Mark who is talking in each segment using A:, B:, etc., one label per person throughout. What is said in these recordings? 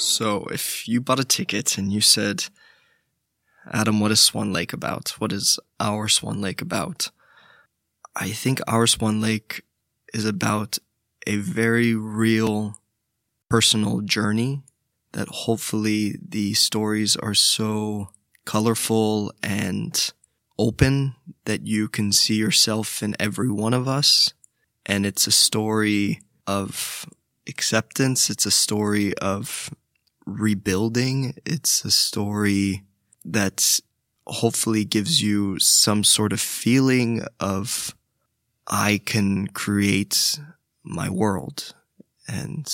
A: So if you bought a ticket and you said, Adam, what is Swan Lake about? What is our Swan Lake about? I think our Swan Lake is about a very real personal journey that hopefully the stories are so colorful and open that you can see yourself in every one of us. And it's a story of acceptance. It's a story of rebuilding. It's a story that hopefully gives you some sort of feeling of I can create my world. And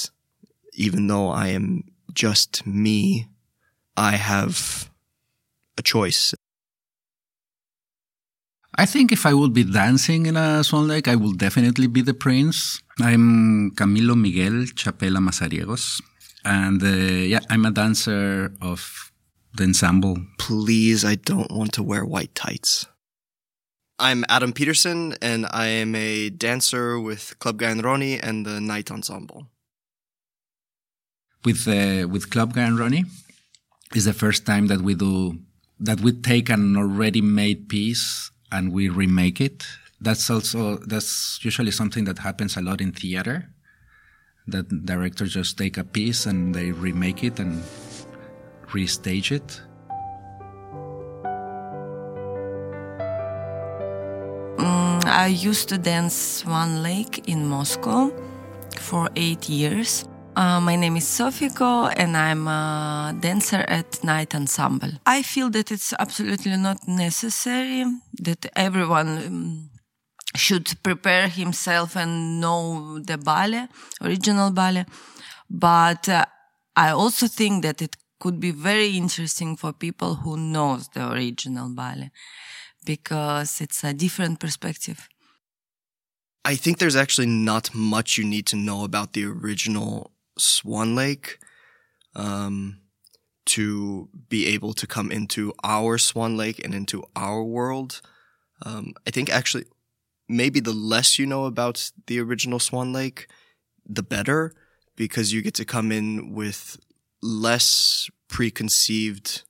A: even though I am just me, I have a choice.
B: I think if I would be dancing in a Swan Lake, I will definitely be the prince. I'm Camilo Miguel Chapela Mazariegos. And uh, yeah, I'm a dancer of the ensemble.
A: Please, I don't want to wear white tights. I'm Adam Peterson, and I am a dancer with Club Guy and Roni and the NITE Ensemble.
B: With uh, with Club Guy and Roni, is the first time that we do that we take an already made piece and we remake it. That's also that's usually something that happens a lot in theater. That directors just take a piece and they remake it and restage it.
C: Mm, I used to dance Swan Lake in Moscow for eight years. Uh, my name is Sofiko and I'm a dancer at NITE Ensemble. I feel that it's absolutely not necessary that everyone um, should prepare himself and know the ballet, original ballet. But uh, I also think that it could be very interesting for people who knows the original ballet because it's a different perspective.
A: I think there's actually not much you need to know about the original Swan Lake um, to be able to come into our Swan Lake and into our world. Um, I think actually, maybe the less you know about the original Swan Lake, the better, because you get to come in with less preconceived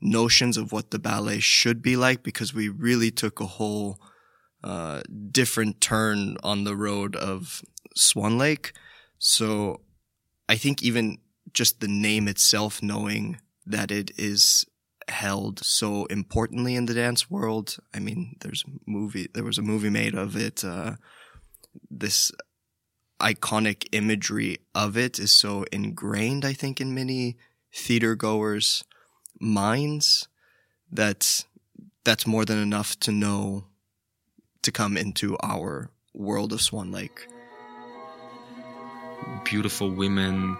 A: notions of what the ballet should be like, because we really took a whole uh, different turn on the road of Swan Lake. So I think even just the name itself, knowing that it is held so importantly in the dance world. I mean, there's movie, there was a movie made of it. Uh, this iconic imagery of it is so ingrained, I think, in many theater goers' minds that that's more than enough to know to come into our world of Swan Lake
D: beautiful women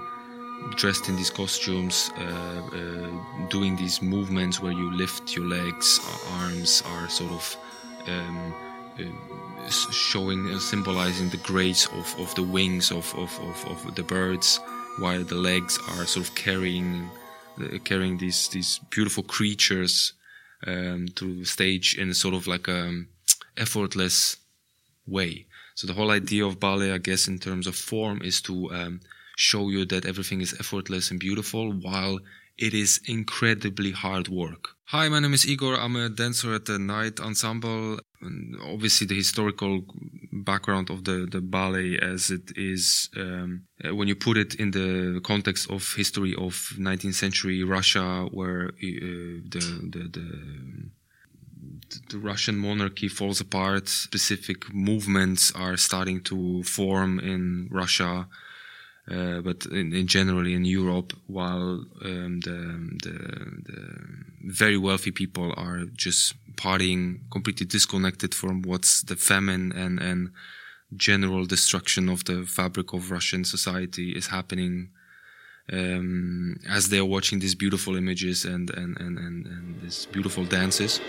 D: dressed in these costumes, uh, uh, doing these movements where you lift your legs, arms are sort of um, uh, showing, uh, symbolizing the grace of, of the wings of, of, of, of, the birds, while the legs are sort of carrying uh, carrying these these beautiful creatures um, to the stage in a sort of like a um, effortless way. So the whole idea of ballet, I guess, in terms of form, is to um, show you that everything is effortless and beautiful, while it is incredibly hard work. Hi, my name is Igor. I'm a dancer at the NITE Ensemble. And obviously, the historical background of the, the ballet, as it is, um, uh, when you put it in the context of history of 19th century Russia, where uh, the, the, the the Russian monarchy falls apart. Specific movements are starting to form in Russia, uh, but in, in, generally in Europe, while um, the, the, the very wealthy people are just partying, completely disconnected from what's the famine and and general destruction of the fabric of Russian society is happening. Um, as they are watching these beautiful images and and, and, and, and these beautiful dances.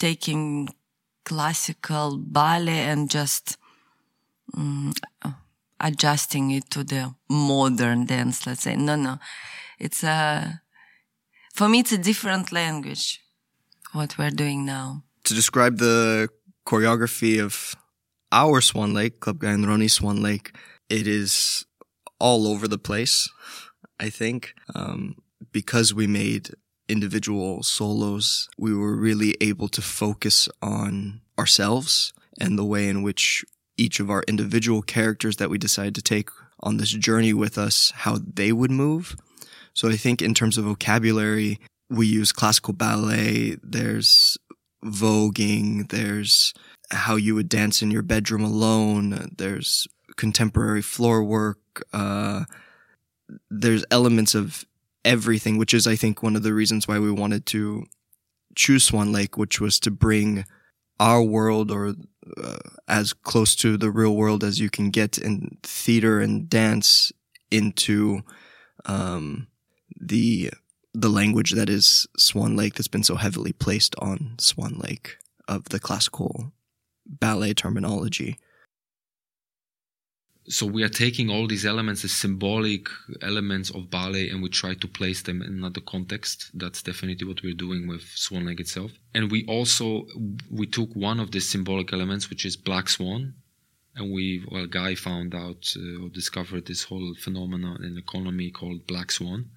C: Taking classical ballet and just um, adjusting it to the modern dance, let's say. No, no. It's a, for me, it's a different language, what we're doing now.
A: To describe the choreography of our Swan Lake, Club Guy and Roni Swan Lake, it is all over the place, I think. Um, because we made individual solos, we were really able to focus on ourselves and the way in which each of our individual characters that we decided to take on this journey with us, how they would move. So I think in terms of vocabulary, we use classical ballet. There's voguing. There's how you would dance in your bedroom alone. There's contemporary floor work. Uh, there's elements of everything, which is, I think, one of the reasons why we wanted to choose Swan Lake, which was to bring our world or uh, as close to the real world as you can get in theater and dance into um, the the language that is Swan Lake that's been so heavily placed on Swan Lake of the classical ballet terminology
D: so we are taking all these elements, the symbolic elements of ballet, and we try to place them in another context. That's definitely what we're doing with Swan Lake itself. And we also we took one of the symbolic elements, which is Black Swan, and we well, Guy found out uh, or discovered this whole phenomenon in economy called Black Swan,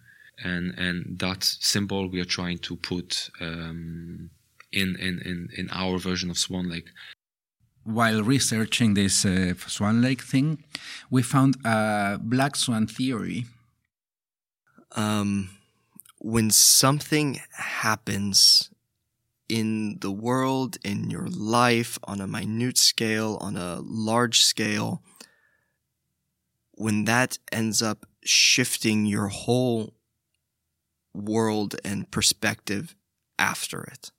D: and and that symbol we are trying to put um, in in in in our version of Swan Lake
B: while researching this uh, Swan Lake thing, we found a black swan theory.
A: Um, when something happens in the world, in your life, on a minute scale, on a large scale, when that ends up shifting your whole world and perspective after it.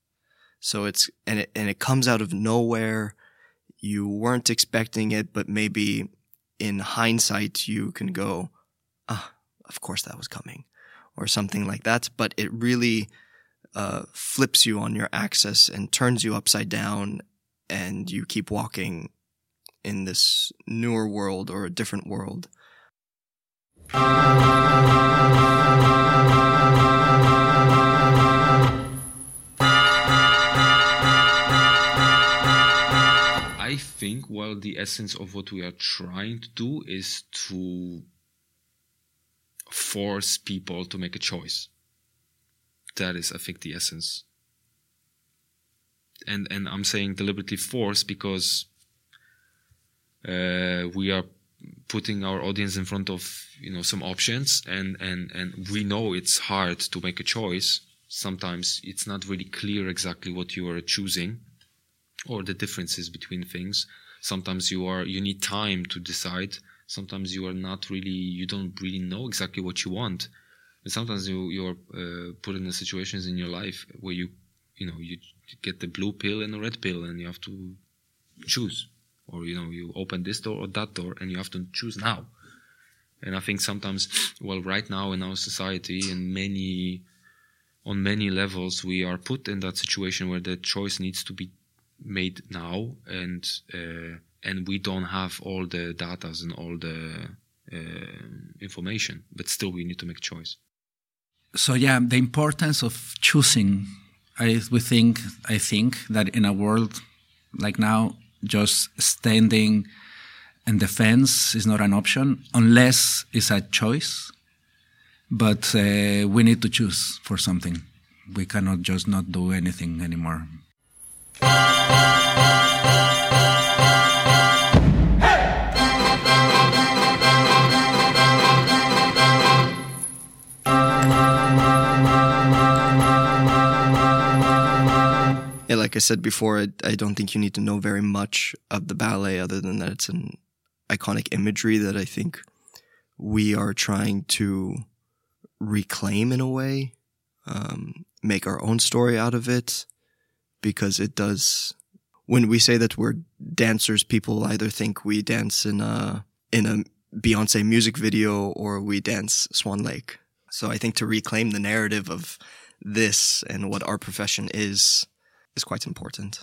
A: So it's, and it, and it comes out of nowhere you weren't expecting it, but maybe in hindsight, you can go, ah, of course that was coming or something like that. But it really uh, flips you on your axis and turns you upside down and you keep walking in this newer world or a different world.
D: Think, well, the essence of what we are trying to do is to force people to make a choice. That is, I think, the essence. And and I'm saying deliberately force because uh, we are putting our audience in front of you know some options, and and and we know it's hard to make a choice. Sometimes it's not really clear exactly what you are choosing or the differences between things. Sometimes you are you need time to decide. Sometimes you are not really you don't really know exactly what you want. And sometimes you you're uh, put in the situations in your life where you you know you get the blue pill and the red pill and you have to choose or you know you open this door or that door and you have to choose now and i think sometimes well right now in our society in many on many levels we are put in that situation where the choice needs to be made now, and uh, and we don't have all the data and all the uh, information, but still we need to make choice.
B: So yeah, the importance of choosing. I we think I think that in a world like now, just standing in defense is not an option unless it's a choice. But uh, we need to choose for something. We cannot just not do anything anymore.
A: Like I said before, I, I, don't think you need to know very much of the ballet other than that it's an iconic imagery that I think we are trying to reclaim in a way, um, make our own story out of it, because it does. When we say that we're dancers, people either think we dance in a in a Beyonce music video or we dance Swan Lake. So I think to reclaim the narrative of this and what our profession is, is quite important.